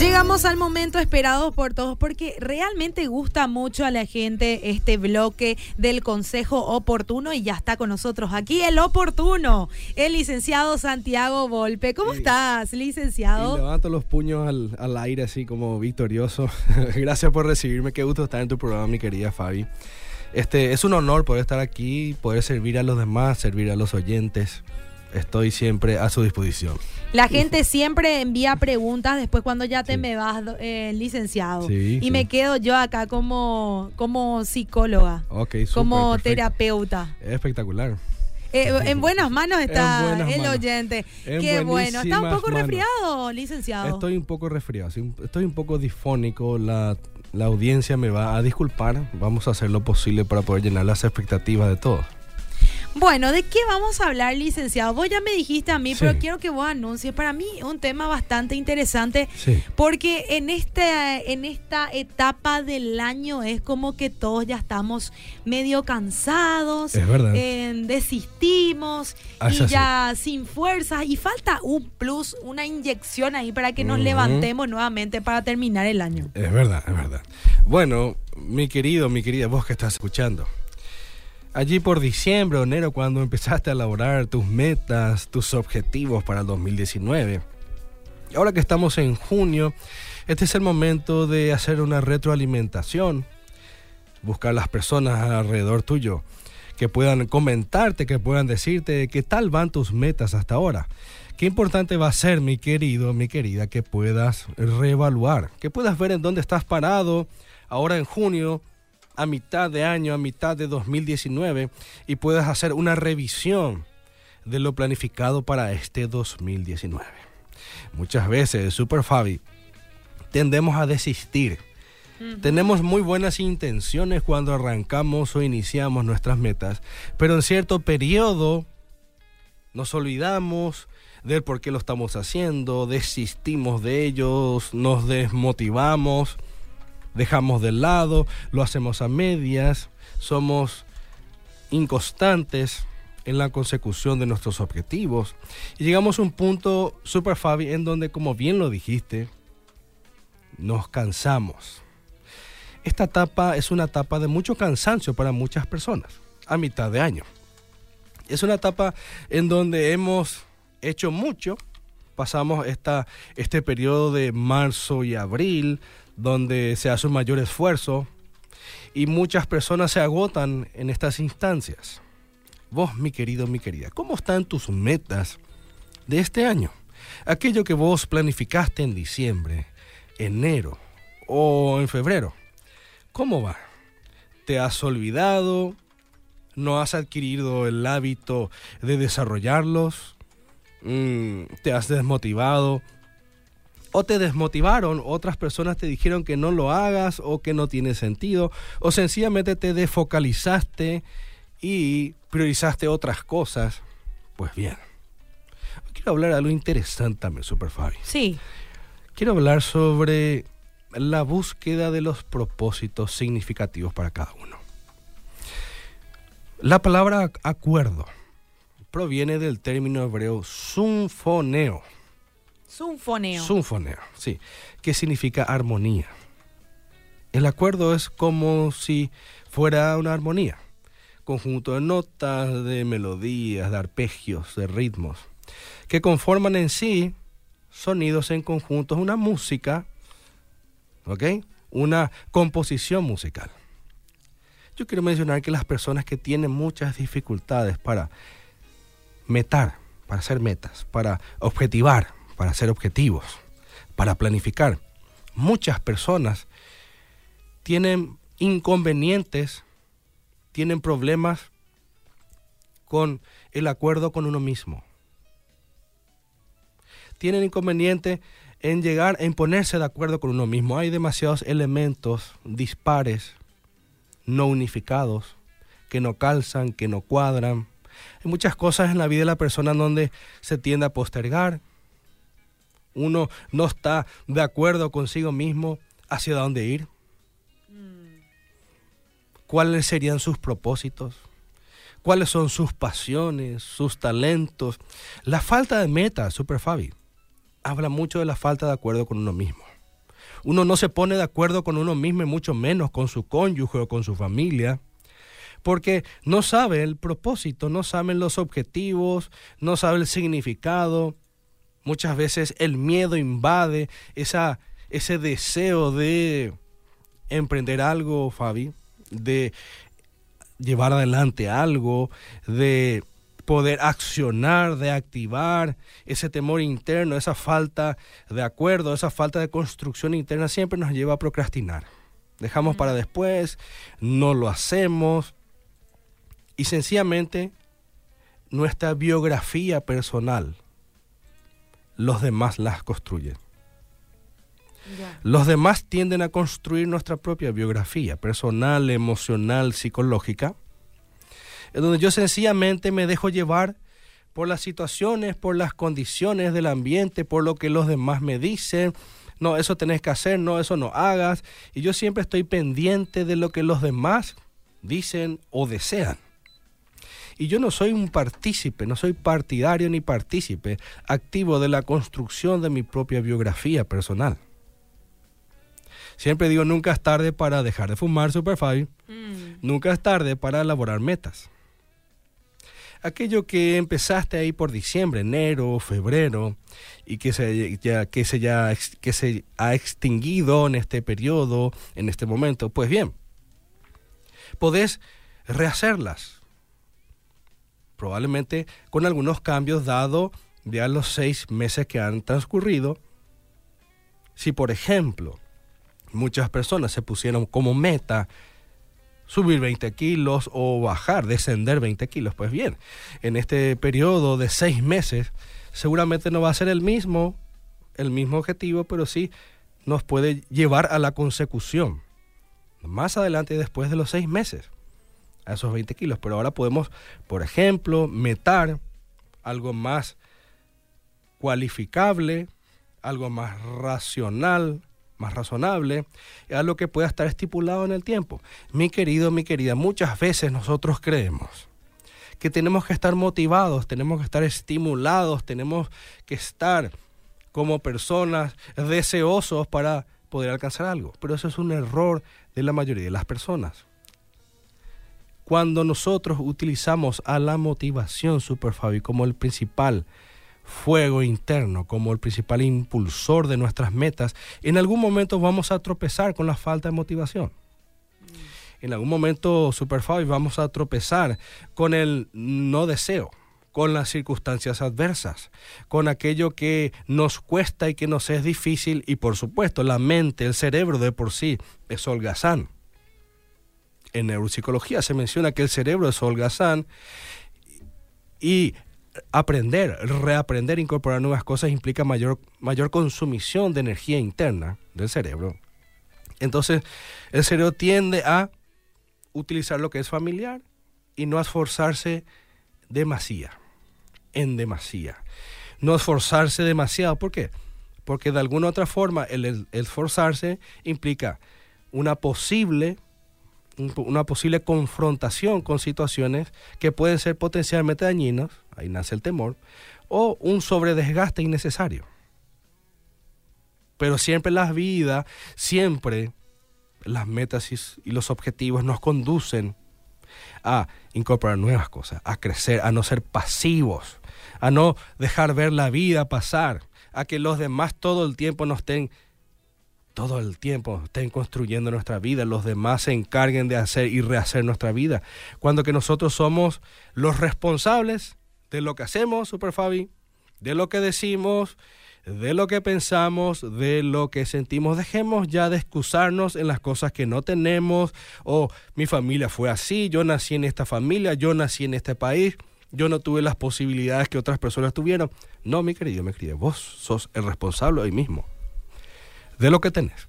Llegamos al momento esperado por todos porque realmente gusta mucho a la gente este bloque del Consejo Oportuno y ya está con nosotros aquí el oportuno, el licenciado Santiago Volpe. ¿Cómo estás, licenciado? Y levanto los puños al, al aire así como victorioso. Gracias por recibirme, qué gusto estar en tu programa, mi querida Fabi. Este, es un honor poder estar aquí, poder servir a los demás, servir a los oyentes. Estoy siempre a su disposición. La gente siempre envía preguntas después cuando ya te me vas, eh, licenciado. Sí, y sí. me quedo yo acá como, como psicóloga, como perfecto. terapeuta. Espectacular. Eh, en buenas manos está buenas el manos. oyente. En Qué bueno. ¿Está un poco manos. resfriado, licenciado? Estoy un poco resfriado, estoy un poco difónico. La, la audiencia me va a disculpar. Vamos a hacer lo posible para poder llenar las expectativas de todos. Bueno, ¿de qué vamos a hablar, licenciado? Vos ya me dijiste a mí, Sí. pero quiero que vos anuncies. Para mí un tema bastante interesante Sí. porque en este, en esta etapa del año es como que todos ya estamos medio cansados, Es verdad. eh, desistimos Ah, y ya sin fuerzas y falta un plus, una inyección ahí para que nos levantemos nuevamente para terminar el año. Es verdad, es verdad. Bueno, mi querido, mi querida, vos que estás escuchando. Allí por diciembre o enero, cuando empezaste a elaborar tus metas, tus objetivos para el 2019. Y ahora que estamos en junio, este es el momento de hacer una retroalimentación. Buscar las personas alrededor tuyo que puedan comentarte, que puedan decirte qué tal van tus metas hasta ahora. Qué importante va a ser, mi querido, mi querida, que puedas reevaluar, que puedas ver en dónde estás parado ahora en junio, a mitad de año, a mitad de 2019, y puedas hacer una revisión de lo planificado para este 2019. Muchas veces, Super Fabi, tendemos a desistir. Tenemos muy buenas intenciones cuando arrancamos o iniciamos nuestras metas, pero en cierto periodo nos olvidamos del por qué lo estamos haciendo, desistimos de ellos, nos desmotivamos, dejamos de lado, lo hacemos a medias, somos inconstantes en la consecución de nuestros objetivos y llegamos a un punto, Super Fabi, en donde, como bien lo dijiste, nos cansamos. Esta etapa es una etapa de mucho cansancio para muchas personas, a mitad de año. Es una etapa en donde hemos hecho mucho, pasamos esta, este periodo de marzo y abril, donde se hace un mayor esfuerzo y muchas personas se agotan en estas instancias. Vos, mi querido, mi querida, ¿cómo están tus metas de este año? Aquello que vos planificaste en diciembre, enero o en febrero. ¿Cómo va? ¿Te has olvidado? ¿No has adquirido el hábito de desarrollarlos? Mm, ¿Te has desmotivado? ¿O te desmotivaron? ¿Otras personas te dijeron que no lo hagas o que no tiene sentido? ¿O sencillamente te desfocalizaste y priorizaste otras cosas? Pues bien, quiero hablar de algo interesante también, Super Fabi. Sí. Quiero hablar sobre la búsqueda de los propósitos significativos para cada uno. La palabra acuerdo proviene del término hebreo sunfoneo. Sunfoneo. Sunfoneo, sí, que significa armonía. El acuerdo es como si fuera una armonía, conjunto de notas, de melodías, de arpegios, de ritmos, que conforman en sí sonidos en conjunto, una música, ¿ok? Una composición musical. Yo quiero mencionar que las personas que tienen muchas dificultades para metar, para hacer metas, para objetivar, para hacer objetivos, para planificar, muchas personas tienen inconvenientes, tienen problemas con el acuerdo con uno mismo. Tienen inconveniente en llegar, en ponerse de acuerdo con uno mismo. Hay demasiados elementos dispares, no unificados, que no calzan, que no cuadran. Hay muchas cosas en la vida de la persona donde se tiende a postergar. Uno no está de acuerdo consigo mismo hacia dónde ir. ¿Cuáles serían sus propósitos? ¿Cuáles son sus pasiones, sus talentos? La falta de meta, Super Fabi, habla mucho de la falta de acuerdo con uno mismo. Uno no se pone de acuerdo con uno mismo y mucho menos con su cónyuge o con su familia. Porque no sabe el propósito, no saben los objetivos, no sabe el significado. Muchas veces el miedo invade esa, ese deseo de emprender algo, Fabi, de llevar adelante algo, de poder accionar, de activar ese temor interno, esa falta de acuerdo, esa falta de construcción interna siempre nos lleva a procrastinar. Dejamos para después, no lo hacemos y sencillamente nuestra biografía personal, los demás las construyen. Los demás tienden a construir nuestra propia biografía personal, emocional, psicológica en donde yo sencillamente me dejo llevar por las situaciones, por las condiciones del ambiente, por lo que los demás me dicen. No, eso tenés que hacer, no, eso no hagas. Y yo siempre estoy pendiente de lo que los demás dicen o desean. Y yo no soy un partícipe, no soy partidario ni partícipe activo de la construcción de mi propia biografía personal. Siempre digo, nunca es tarde para dejar de fumar Superfly, mm. nunca es tarde para elaborar metas aquello que empezaste ahí por diciembre, enero, febrero, y que se, ya, que, se ya, que se ha extinguido en este periodo, en este momento, pues bien, podés rehacerlas. Probablemente con algunos cambios dado ya los seis meses que han transcurrido. Si por ejemplo muchas personas se pusieron como meta subir 20 kilos o bajar, descender 20 kilos. Pues bien, en este periodo de seis meses seguramente no va a ser el mismo, el mismo objetivo, pero sí nos puede llevar a la consecución. Más adelante, después de los seis meses, a esos 20 kilos. Pero ahora podemos, por ejemplo, metar algo más cualificable, algo más racional, más razonable, a lo que pueda estar estipulado en el tiempo. Mi querido, mi querida, muchas veces nosotros creemos que tenemos que estar motivados, tenemos que estar estimulados, tenemos que estar como personas deseosos para poder alcanzar algo. Pero eso es un error de la mayoría de las personas. Cuando nosotros utilizamos a la motivación, Super Fabi, como el principal fuego interno como el principal impulsor de nuestras metas, en algún momento vamos a tropezar con la falta de motivación. En algún momento, Superfabi, vamos a tropezar con el no deseo, con las circunstancias adversas, con aquello que nos cuesta y que nos es difícil y por supuesto la mente, el cerebro de por sí es holgazán. En neuropsicología se menciona que el cerebro es holgazán y aprender, reaprender, incorporar nuevas cosas implica mayor, mayor consumición de energía interna del cerebro. Entonces, el cerebro tiende a utilizar lo que es familiar y no a esforzarse demasiado, en demasía. No esforzarse demasiado, ¿por qué? Porque de alguna otra forma el esforzarse implica una posible una posible confrontación con situaciones que pueden ser potencialmente dañinas, ahí nace el temor, o un sobredesgaste innecesario. Pero siempre la vida, siempre las metas y los objetivos nos conducen a incorporar nuevas cosas, a crecer, a no ser pasivos, a no dejar ver la vida pasar, a que los demás todo el tiempo nos estén todo el tiempo estén construyendo nuestra vida, los demás se encarguen de hacer y rehacer nuestra vida. Cuando que nosotros somos los responsables de lo que hacemos, Super Fabi, de lo que decimos, de lo que pensamos, de lo que sentimos. Dejemos ya de excusarnos en las cosas que no tenemos. O mi familia fue así, yo nací en esta familia, yo nací en este país, yo no tuve las posibilidades que otras personas tuvieron. No, mi querido, mi querida, vos sos el responsable hoy mismo de lo que tenés.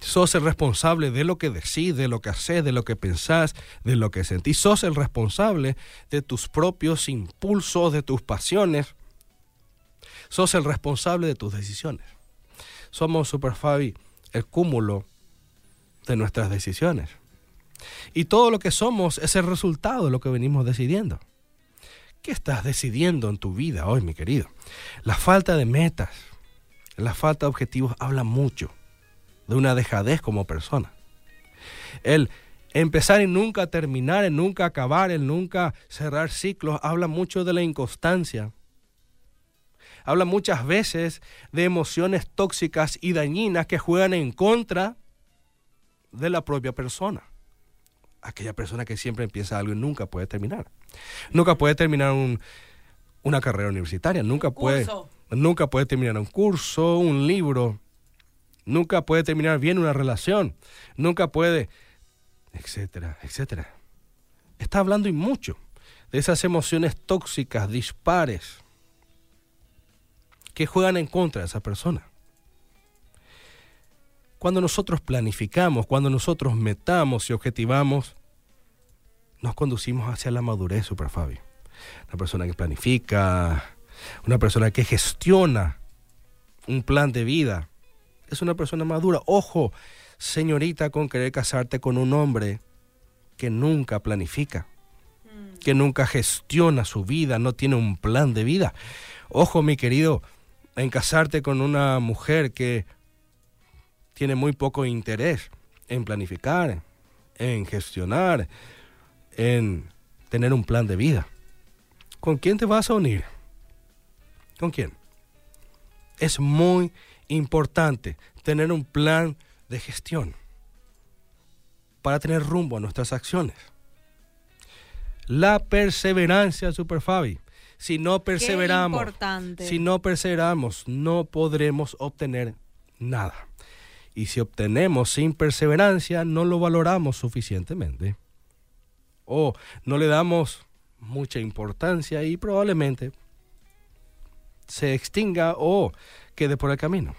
Sos el responsable de lo que decís, de lo que haces, de lo que pensás, de lo que sentís. Sos el responsable de tus propios impulsos, de tus pasiones. Sos el responsable de tus decisiones. Somos, Super Fabi, el cúmulo de nuestras decisiones. Y todo lo que somos es el resultado de lo que venimos decidiendo. ¿Qué estás decidiendo en tu vida hoy, mi querido? La falta de metas, la falta de objetivos habla mucho de una dejadez como persona. El empezar y nunca terminar, el nunca acabar, el nunca cerrar ciclos, habla mucho de la inconstancia. Habla muchas veces de emociones tóxicas y dañinas que juegan en contra de la propia persona. Aquella persona que siempre empieza algo y nunca puede terminar. Nunca puede terminar una carrera universitaria, nunca puede, nunca puede terminar un curso, un libro, nunca puede terminar bien una relación, nunca puede, etcétera, etcétera. Está hablando y mucho de esas emociones tóxicas, dispares, que juegan en contra de esa persona. Cuando nosotros planificamos, cuando nosotros metamos y objetivamos, nos conducimos hacia la madurez, Super Fabi. Una persona que planifica, una persona que gestiona un plan de vida, es una persona madura. Ojo, señorita, con querer casarte con un hombre que nunca planifica, mm. que nunca gestiona su vida, no tiene un plan de vida. Ojo, mi querido, en casarte con una mujer que tiene muy poco interés en planificar, en gestionar, en tener un plan de vida. ¿Con quién te vas a unir? ¿Con quién? Es muy importante tener un plan de gestión para tener rumbo a nuestras acciones. La perseverancia, Super Fabi. Si no perseveramos, si no perseveramos, no podremos obtener nada. Y si obtenemos sin perseverancia, no lo valoramos suficientemente. O no le damos mucha importancia y probablemente se extinga o quede por el camino.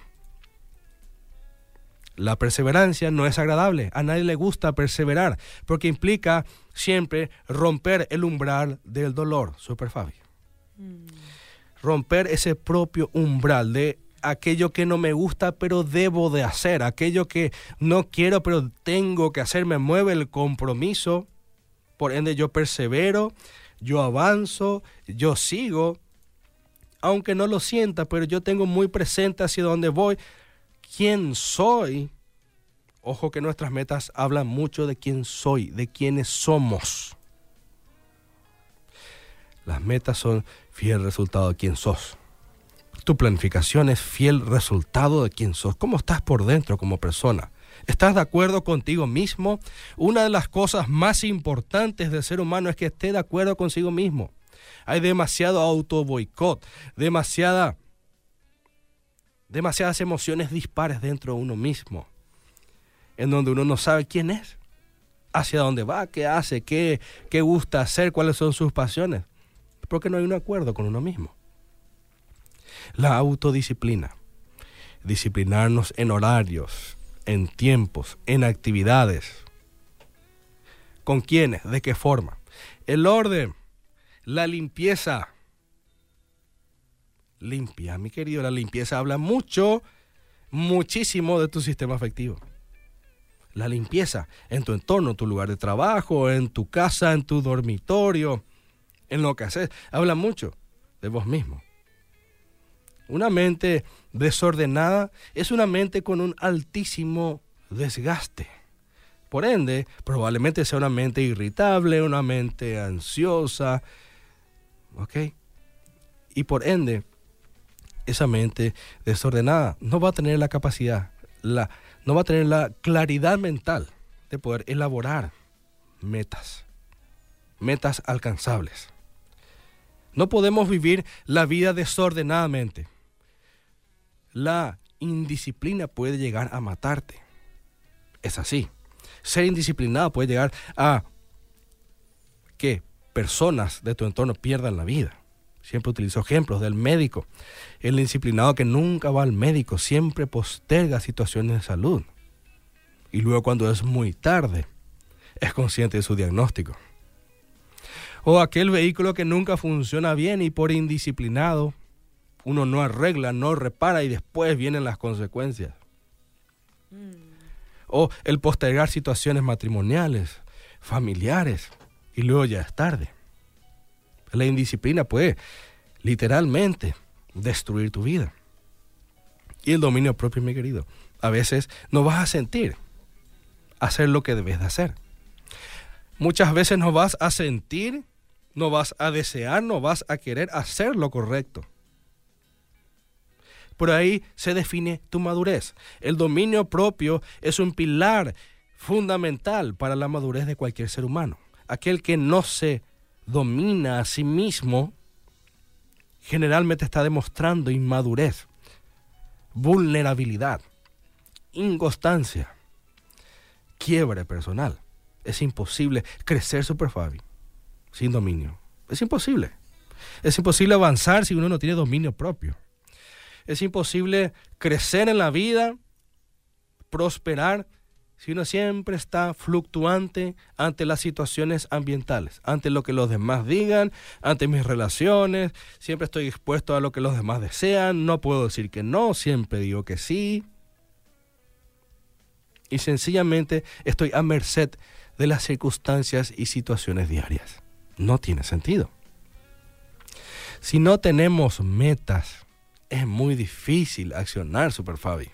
La perseverancia no es agradable, a nadie le gusta perseverar, porque implica siempre romper el umbral del dolor, Super Fabi. Mm. Romper ese propio umbral de aquello que no me gusta pero debo de hacer, aquello que no quiero pero tengo que hacer, me mueve el compromiso, por ende yo persevero, yo avanzo, yo sigo, aunque no lo sienta, pero yo tengo muy presente hacia dónde voy, quién soy. Ojo que nuestras metas hablan mucho de quién soy, de quiénes somos. Las metas son fiel resultado de quién sos. Tu planificación es fiel resultado de quién sos. ¿Cómo estás por dentro como persona? ¿Estás de acuerdo contigo mismo? Una de las cosas más importantes del ser humano es que esté de acuerdo consigo mismo. Hay demasiado auto boicot, demasiada, demasiadas emociones dispares dentro de uno mismo, en donde uno no sabe quién es, hacia dónde va, qué hace, qué, qué gusta hacer, cuáles son sus pasiones, porque no hay un acuerdo con uno mismo. La autodisciplina. Disciplinarnos en horarios, en tiempos, en actividades. ¿Con quiénes? ¿De qué forma? El orden, la limpieza. Limpia, mi querido, la limpieza habla mucho, muchísimo de tu sistema afectivo. La limpieza en tu entorno, tu lugar de trabajo, en tu casa, en tu dormitorio, en lo que haces, habla mucho de vos mismo. Una mente desordenada es una mente con un altísimo desgaste. Por ende, probablemente sea una mente irritable, una mente ansiosa, ¿ok? Y por ende, esa mente desordenada no va a tener la capacidad, la, no va a tener la claridad mental de poder elaborar metas, metas alcanzables. No podemos vivir la vida desordenadamente la indisciplina puede llegar a matarte. Es así. Ser indisciplinado puede llegar a que personas de tu entorno pierdan la vida. Siempre utilizo ejemplos del médico. El indisciplinado que nunca va al médico siempre posterga situaciones de salud. Y luego cuando es muy tarde, es consciente de su diagnóstico. O aquel vehículo que nunca funciona bien y por indisciplinado uno no arregla, no repara y después vienen las consecuencias. Mm. O el postergar situaciones matrimoniales, familiares, y luego ya es tarde. La indisciplina puede literalmente destruir tu vida. Y el dominio propio, mi querido. A veces no vas a sentir hacer lo que debes de hacer. Muchas veces no vas a sentir, no vas a desear, no vas a querer hacer lo correcto. Por ahí se define tu madurez. El dominio propio es un pilar fundamental para la madurez de cualquier ser humano. Aquel que no se domina a sí mismo generalmente está demostrando inmadurez, vulnerabilidad, inconstancia, quiebre personal. Es imposible crecer super Fabi sin dominio. Es imposible. Es imposible avanzar si uno no tiene dominio propio. Es imposible crecer en la vida, prosperar, si uno siempre está fluctuante ante las situaciones ambientales, ante lo que los demás digan, ante mis relaciones, siempre estoy expuesto a lo que los demás desean, no puedo decir que no, siempre digo que sí. Y sencillamente estoy a merced de las circunstancias y situaciones diarias. No tiene sentido. Si no tenemos metas, es muy difícil accionar, Super Fabi.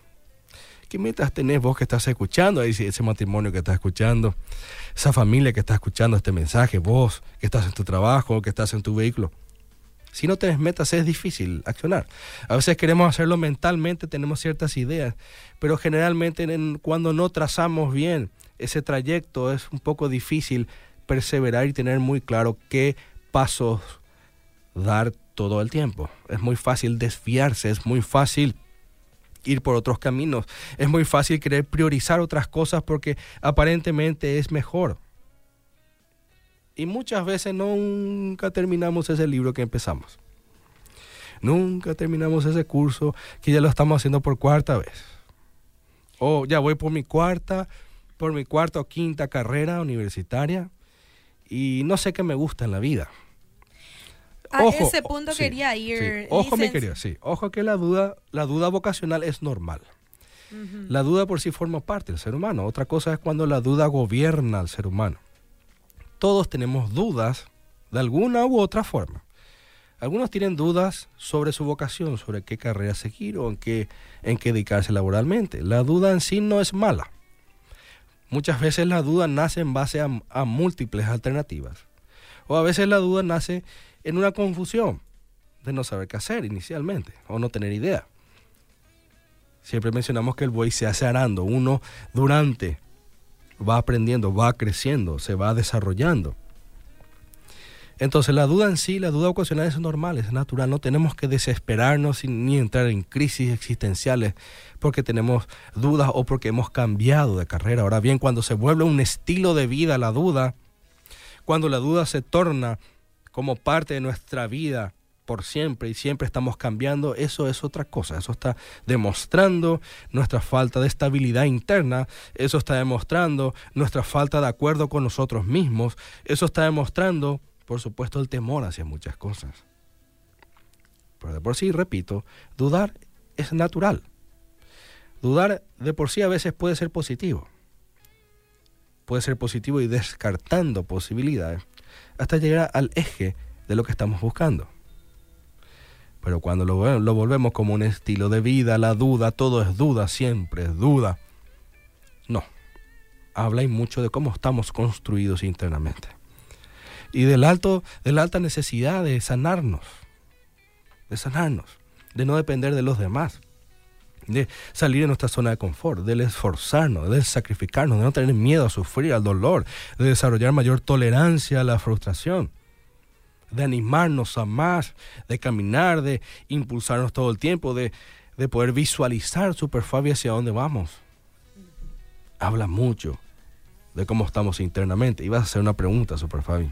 ¿Qué metas tenés vos que estás escuchando? Ahí, ese matrimonio que estás escuchando, esa familia que está escuchando este mensaje, vos que estás en tu trabajo, que estás en tu vehículo. Si no tenés metas es difícil accionar. A veces queremos hacerlo mentalmente, tenemos ciertas ideas, pero generalmente cuando no trazamos bien ese trayecto es un poco difícil perseverar y tener muy claro qué pasos dar todo el tiempo. Es muy fácil desfiarse, es muy fácil ir por otros caminos. Es muy fácil querer priorizar otras cosas porque aparentemente es mejor. Y muchas veces nunca terminamos ese libro que empezamos. Nunca terminamos ese curso que ya lo estamos haciendo por cuarta vez. O ya voy por mi cuarta, por mi cuarta o quinta carrera universitaria y no sé qué me gusta en la vida. A ese punto quería ir. Ojo, mi querido, sí. Ojo que la duda, la duda vocacional es normal. La duda por sí forma parte del ser humano. Otra cosa es cuando la duda gobierna al ser humano. Todos tenemos dudas de alguna u otra forma. Algunos tienen dudas sobre su vocación, sobre qué carrera seguir o en qué, en qué dedicarse laboralmente. La duda en sí no es mala. Muchas veces la duda nace en base a, a múltiples alternativas. O a veces la duda nace en una confusión de no saber qué hacer inicialmente o no tener idea. Siempre mencionamos que el buey se hace arando. Uno durante va aprendiendo, va creciendo, se va desarrollando. Entonces la duda en sí, la duda ocasional es normal, es natural. No tenemos que desesperarnos ni entrar en crisis existenciales porque tenemos dudas o porque hemos cambiado de carrera. Ahora bien, cuando se vuelve un estilo de vida la duda, cuando la duda se torna como parte de nuestra vida por siempre y siempre estamos cambiando, eso es otra cosa. Eso está demostrando nuestra falta de estabilidad interna, eso está demostrando nuestra falta de acuerdo con nosotros mismos, eso está demostrando, por supuesto, el temor hacia muchas cosas. Pero de por sí, repito, dudar es natural. Dudar de por sí a veces puede ser positivo. Puede ser positivo y descartando posibilidades hasta llegar al eje de lo que estamos buscando. Pero cuando lo, lo volvemos como un estilo de vida, la duda, todo es duda, siempre es duda. No. Habla y mucho de cómo estamos construidos internamente. Y del alto, de la alta necesidad de sanarnos. De sanarnos. De no depender de los demás de salir de nuestra zona de confort, de esforzarnos, de sacrificarnos, de no tener miedo a sufrir, al dolor, de desarrollar mayor tolerancia a la frustración, de animarnos a más, de caminar, de impulsarnos todo el tiempo, de, poder visualizar Superfabi hacia dónde vamos. Habla mucho de cómo estamos internamente. Ibas a hacer una pregunta, Superfabi.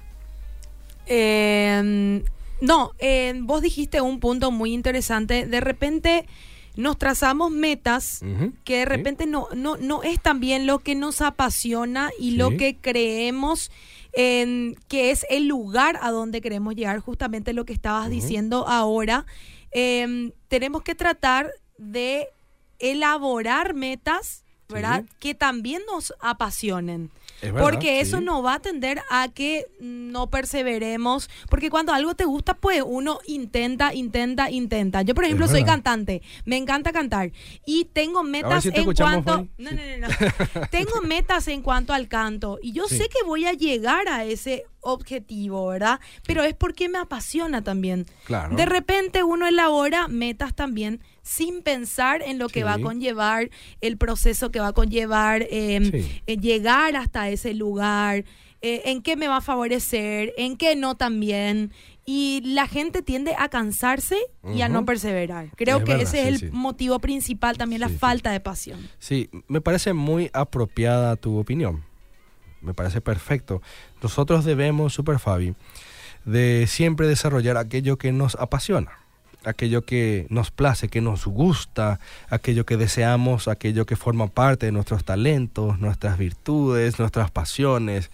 Eh, no, eh, vos dijiste un punto muy interesante. De repente nos trazamos metas que de repente no, no, no es también lo que nos apasiona y lo que creemos en, que es el lugar a donde queremos llegar, justamente lo que estabas diciendo ahora. Em, tenemos que tratar de elaborar metas ¿verdad? Sí. Que también nos apasionen. Es verdad, porque eso sí. nos va a tender a que no perseveremos. Porque cuando algo te gusta, pues uno intenta, intenta, intenta. Yo, por ejemplo, soy cantante. Me encanta cantar. Y tengo metas si en cuanto. No, no, no, no. tengo metas en cuanto al canto. Y yo Sí. sé que voy a llegar a ese objetivo, ¿verdad? Pero es porque me apasiona también. Claro. De repente uno elabora metas también sin pensar en lo que Sí. va a conllevar, el proceso que va a conllevar, eh, Sí. eh, llegar hasta ese lugar, eh, en qué me va a favorecer, en qué no también. Y la gente tiende a cansarse y a no perseverar. Creo Es que verdad, ese es el motivo principal, también la falta de pasión. Sí, me parece muy apropiada tu opinión. Me parece perfecto. Nosotros debemos, Super Fabi, de siempre desarrollar aquello que nos apasiona, aquello que nos place, que nos gusta, aquello que deseamos, aquello que forma parte de nuestros talentos, nuestras virtudes, nuestras pasiones.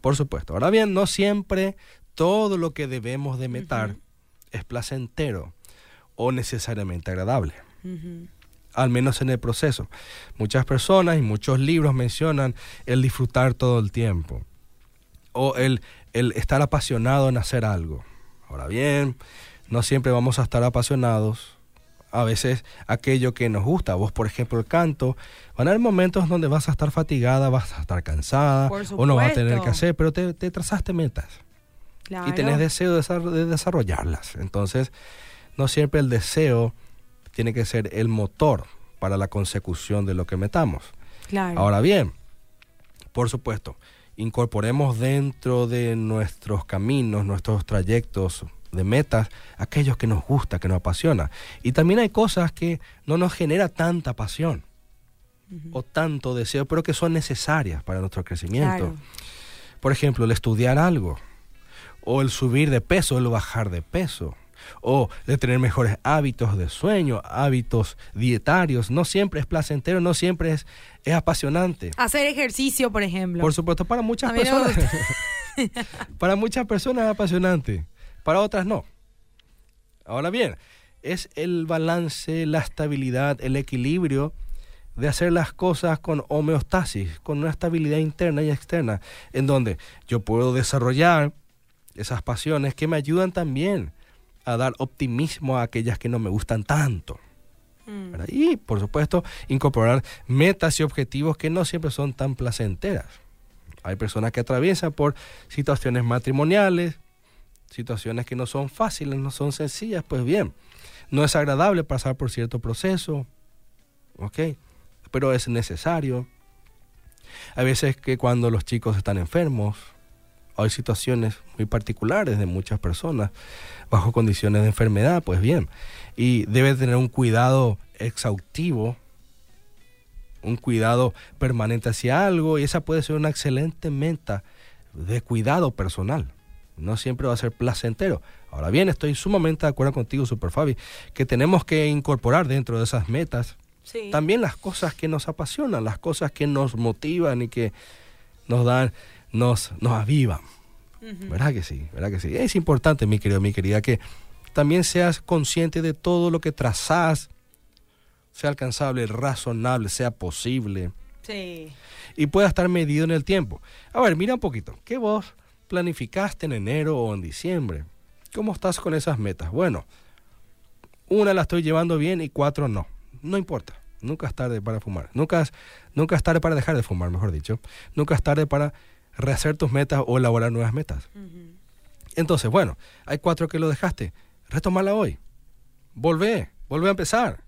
Por supuesto. Ahora bien, no siempre todo lo que debemos de meter Ujú. es placentero o necesariamente agradable. Al menos en el proceso. Muchas personas y muchos libros mencionan el disfrutar todo el tiempo o el, el estar apasionado en hacer algo. Ahora bien, no siempre vamos a estar apasionados. A veces aquello que nos gusta, vos por ejemplo el canto, van a haber momentos donde vas a estar fatigada, vas a estar cansada o no vas a tener que hacer, pero te, te trazaste metas y tenés Claro. deseo de desarrollarlas. Entonces, no siempre el deseo tiene que ser el motor para la consecución de lo que metamos. Claro. Ahora bien, por supuesto, incorporemos dentro de nuestros caminos, nuestros trayectos de metas, aquellos que nos gusta, que nos apasiona. Y también hay cosas que no nos genera tanta pasión o tanto deseo, pero que son necesarias para nuestro crecimiento. Claro. Por ejemplo, el estudiar algo, o el subir de peso, el bajar de peso, o de tener mejores hábitos de sueño, hábitos dietarios. No siempre es placentero, no siempre es, es apasionante. Hacer ejercicio, por ejemplo. Por supuesto, para muchas personas, para muchas personas es apasionante, para otras no. Ahora bien, es el balance, la estabilidad, el equilibrio de hacer las cosas con homeostasis, con una estabilidad interna y externa, en donde yo puedo desarrollar esas pasiones que me ayudan también a dar optimismo a aquellas que no me gustan tanto. Mm. Y, por supuesto, incorporar metas y objetivos que no siempre son tan placenteras. Hay personas que atraviesan por situaciones matrimoniales, situaciones que no son fáciles, no son sencillas, pues bien, no es agradable pasar por cierto proceso, ¿ok? Pero es necesario. Hay veces que cuando los chicos están enfermos, hay situaciones muy particulares de muchas personas bajo condiciones de enfermedad, pues bien, y debe tener un cuidado exhaustivo, un cuidado permanente hacia algo, y esa puede ser una excelente meta de cuidado personal. No siempre va a ser placentero. Ahora bien, estoy sumamente de acuerdo contigo, Super Fabi, que tenemos que incorporar dentro de esas metas Sí. también las cosas que nos apasionan, las cosas que nos motivan y que nos dan, nos, nos avivan. ¿Verdad que sí? ¿Verdad que sí? Es importante, mi querido, mi querida, que también seas consciente de todo lo que trazás, sea alcanzable, razonable, sea posible Sí. y pueda estar medido en el tiempo. A ver, mira un poquito. ¿Qué vos planificaste en enero o en diciembre? ¿Cómo estás con esas metas? Bueno, una la estoy llevando bien y cuatro no. No importa. Nunca es tarde para fumar. Nunca es, nunca es tarde para dejar de fumar, mejor dicho. Nunca es tarde para rehacer tus metas o elaborar nuevas metas. Entonces, bueno, hay cuatro que lo dejaste. Retomala hoy. Volvé, volvé a empezar.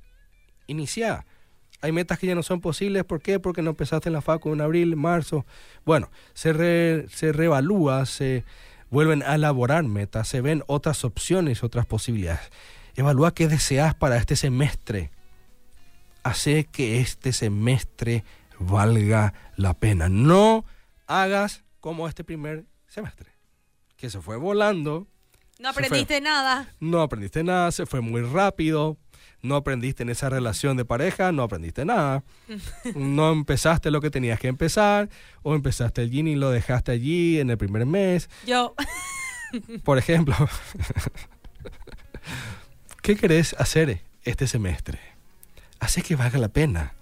Inicia. Hay metas que ya no son posibles. ¿Por qué? Porque no empezaste en la facu en abril, marzo. Bueno, se, re- se reevalúa, se vuelven a elaborar metas, se ven otras opciones, otras posibilidades. Evalúa qué deseas para este semestre. Hace que este semestre valga la pena. No hagas como este primer semestre, que se fue volando, No fue. aprendiste nada. no aprendiste nada, se fue muy rápido, no aprendiste en esa relación de pareja, no aprendiste nada, no empezaste lo que tenías que empezar, o empezaste el gym y lo dejaste allí en el primer mes, Yo. por ejemplo. ¿Qué querés hacer este semestre? Hace que valga la pena.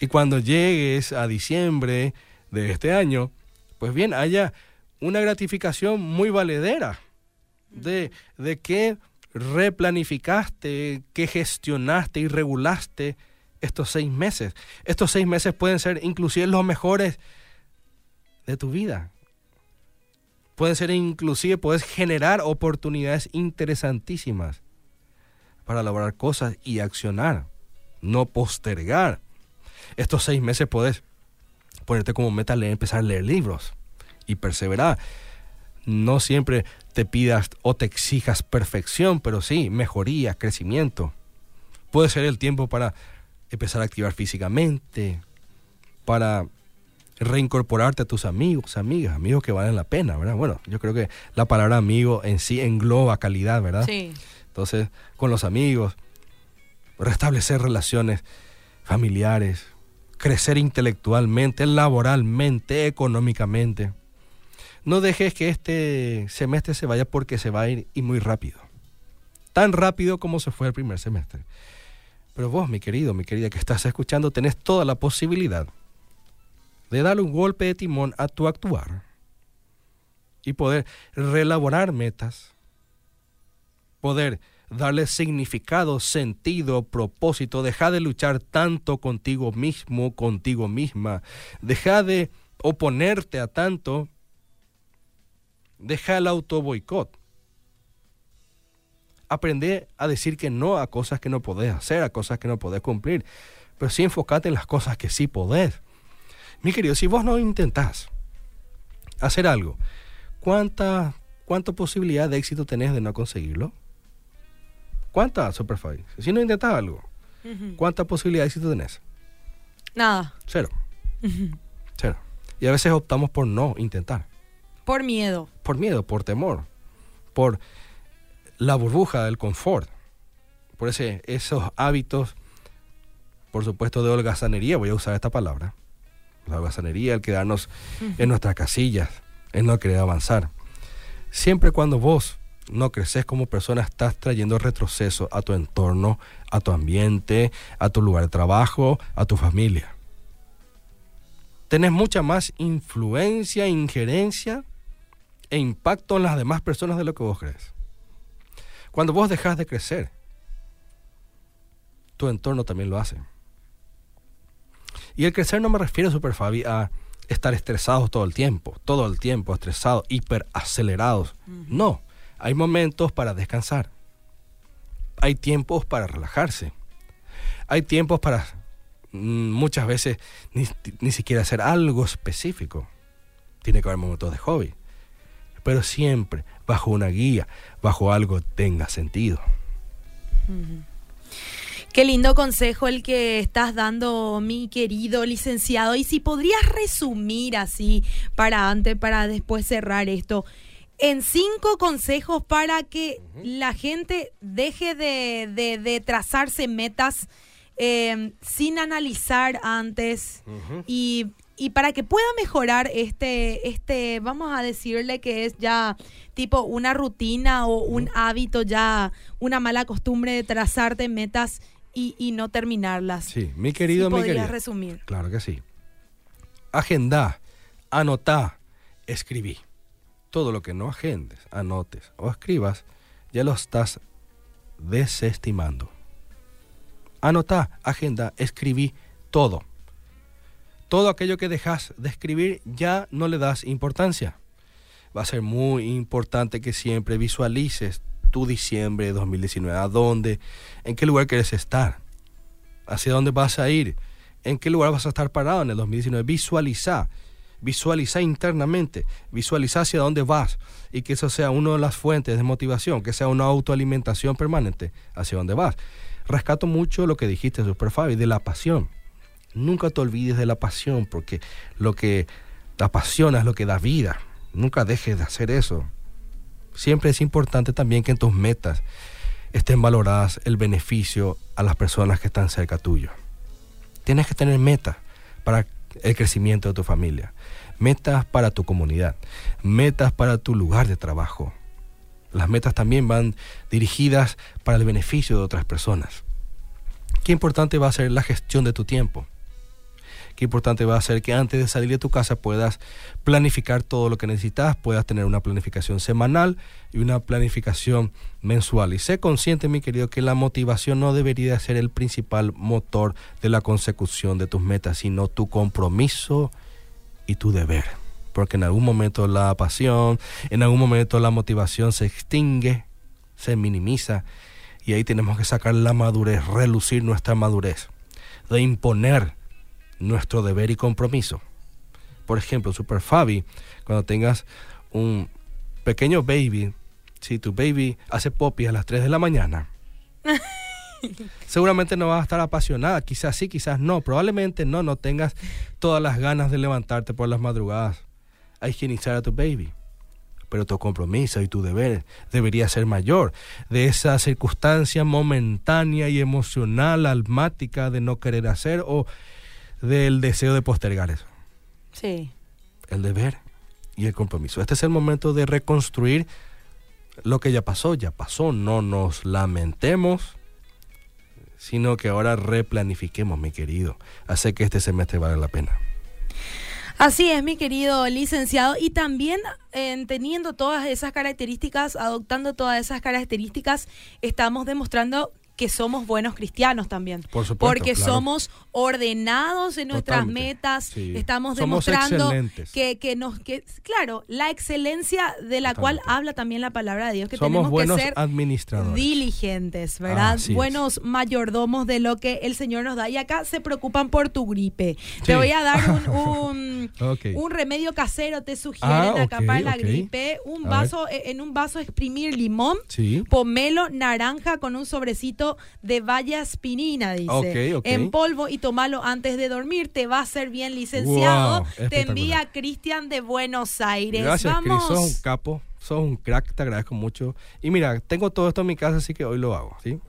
Y cuando llegues a diciembre de este año, pues bien, haya una gratificación muy valedera de, de que replanificaste, que gestionaste y regulaste estos seis meses. Estos seis meses pueden ser inclusive los mejores de tu vida. Pueden ser inclusive, puedes generar oportunidades interesantísimas para lograr cosas y accionar, no postergar. Estos seis meses puedes ponerte como meta leer, empezar a leer libros y perseverar. No siempre te pidas o te exijas perfección, pero sí mejoría, crecimiento. Puede ser el tiempo para empezar a activar físicamente, para reincorporarte a tus amigos, amigas, amigos que valen la pena, ¿verdad? Bueno, yo creo que la palabra amigo en sí engloba calidad, ¿verdad? Sí. Entonces, con los amigos, restablecer relaciones familiares, crecer intelectualmente, laboralmente, económicamente. No dejes que este semestre se vaya porque se va a ir y muy rápido. Tan rápido como se fue el primer semestre. Pero vos, mi querido, mi querida que estás escuchando, tenés toda la posibilidad de darle un golpe de timón a tu actuar y poder relaborar metas, poder darle significado, sentido, propósito, deja de luchar tanto contigo mismo, contigo misma, deja de oponerte a tanto, deja el auto boicot. Aprende a decir que no a cosas que no podés hacer, a cosas que no podés cumplir, pero sí enfocate en las cosas que sí podés. Mi querido, si vos no intentás hacer algo, ¿cuánta, cuánta posibilidad de éxito tenés de no conseguirlo? ¿Cuánta, Superfly? Si no intentas algo, ¿cuánta posibilidad de éxito tenés? Nada. Cero. Cero. Y a veces optamos por no intentar. Por miedo. Por miedo, por temor, por la burbuja del confort, por ese, esos hábitos, por supuesto, de holgazanería, voy a usar esta palabra, la holgazanería, el quedarnos en nuestras casillas, en no querer avanzar. Siempre cuando vos no creces como persona, estás trayendo retroceso a tu entorno, a tu ambiente, a tu lugar de trabajo, a tu familia. Tenés mucha más influencia, injerencia e impacto en las demás personas de lo que vos crees. Cuando vos dejas de crecer, tu entorno también lo hace. Y el crecer no me refiero, Super Fabi, a estar estresados todo el tiempo, todo el tiempo estresados, hiperacelerados. No, hay momentos para descansar. Hay tiempos para relajarse. Hay tiempos para mm, muchas veces ni, ni, siquiera hacer algo específico. Tiene que haber momentos de hobby. Pero siempre bajo una guía, bajo algo tenga sentido. Qué lindo consejo el que estás dando, mi querido licenciado. Y si podrías resumir así para antes, para después cerrar esto, en cinco consejos para que uh -huh. la gente deje de, de, de trazarse metas eh, sin analizar antes uh -huh. y, y, para que pueda mejorar este, este, vamos a decirle que es ya tipo una rutina o un uh -huh. hábito ya, una mala costumbre de trazarte metas y, y no terminarlas. Sí, mi querido, mi querido. resumir. Claro que sí. Agenda, anotá, escribí. Todo lo que no agendes, anotes o escribas, ya lo estás desestimando. Anotá, agenda, escribí todo. Todo aquello que dejas de escribir ya no le das importancia. Va a ser muy importante que siempre visualices tu diciembre de 2019. ¿A dónde? ¿En qué lugar quieres estar? ¿Hacia dónde vas a ir? ¿En qué lugar vas a estar parado en el 2019? Visualiza. Visualiza internamente. Visualiza hacia dónde vas. Y que eso sea una de las fuentes de motivación. Que sea una autoalimentación permanente hacia dónde vas. Rescato mucho lo que dijiste, Super Fabi, de la pasión. Nunca te olvides de la pasión, porque lo que te apasiona es lo que da vida. Nunca dejes de hacer eso. Siempre es importante también que en tus metas estén valoradas el beneficio a las personas que están cerca tuyo. Tienes que tener metas para el crecimiento de tu familia, metas para tu comunidad, metas para tu lugar de trabajo. Las metas también van dirigidas para el beneficio de otras personas. Qué importante va a ser la gestión de tu tiempo. Qué importante va a ser que antes de salir de tu casa puedas planificar todo lo que necesitas, puedas tener una planificación semanal y una planificación mensual. Y sé consciente, mi querido, que la motivación no debería ser el principal motor de la consecución de tus metas, sino tu compromiso y tu deber. Porque en algún momento la pasión, en algún momento la motivación se extingue, se minimiza y ahí tenemos que sacar la madurez, relucir nuestra madurez, de imponer nuestro deber y compromiso. Por ejemplo, Super Fabi, cuando tengas un pequeño baby, si tu baby hace popi a las 3 de la mañana, seguramente no vas a estar apasionada, quizás sí, quizás no, probablemente no, no tengas todas las ganas de levantarte por las madrugadas a higienizar a tu baby pero tu compromiso y tu deber debería ser mayor. De esa circunstancia momentánea y emocional, almática de no querer hacer o del deseo de postergar eso. Sí. El deber y el compromiso. Este es el momento de reconstruir lo que ya pasó, ya pasó, no nos lamentemos, sino que ahora replanifiquemos, mi querido. Hace que este semestre vale la pena. Así es, mi querido licenciado. Y también teniendo todas esas características, adoptando todas esas características, estamos demostrando que somos buenos cristianos también. Por supuesto, porque somos ordenados en nuestras metas, estamos demostrando que, que, nos, que, claro, la excelencia de la cual habla también la palabra de Dios, que somos tenemos que ser administradores. diligentes, ¿verdad? buenos mayordomos de lo que el Señor nos da. Y acá se preocupan por tu gripe. Te voy a dar un, un, remedio casero, te sugieren ah, acá para la gripe. Un vaso, eh, en un vaso exprimir limón, pomelo, naranja con un sobrecito de valla aspirina, dice. En polvo y tomalo antes de dormir. Te va a ser bien licenciado. te envía Cristian de Buenos Aires. Gracias, Vamos. Sos un capo, sos un crack, te agradezco mucho. Y mira, tengo todo esto en mi casa, así que hoy lo hago, ¿sí?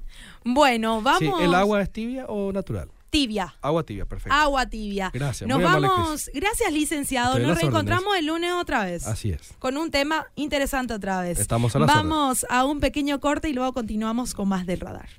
Bueno, vamos. ¿El agua es tibia o natural? Tibia. Agua tibia, perfecto. Agua tibia. Gracias. Nos vamos. Gracias, licenciado. Nos reencontramos el lunes otra vez. Así es. Con un tema interesante otra vez. Estamos a Vamos a un pequeño corte y luego continuamos con más del radar.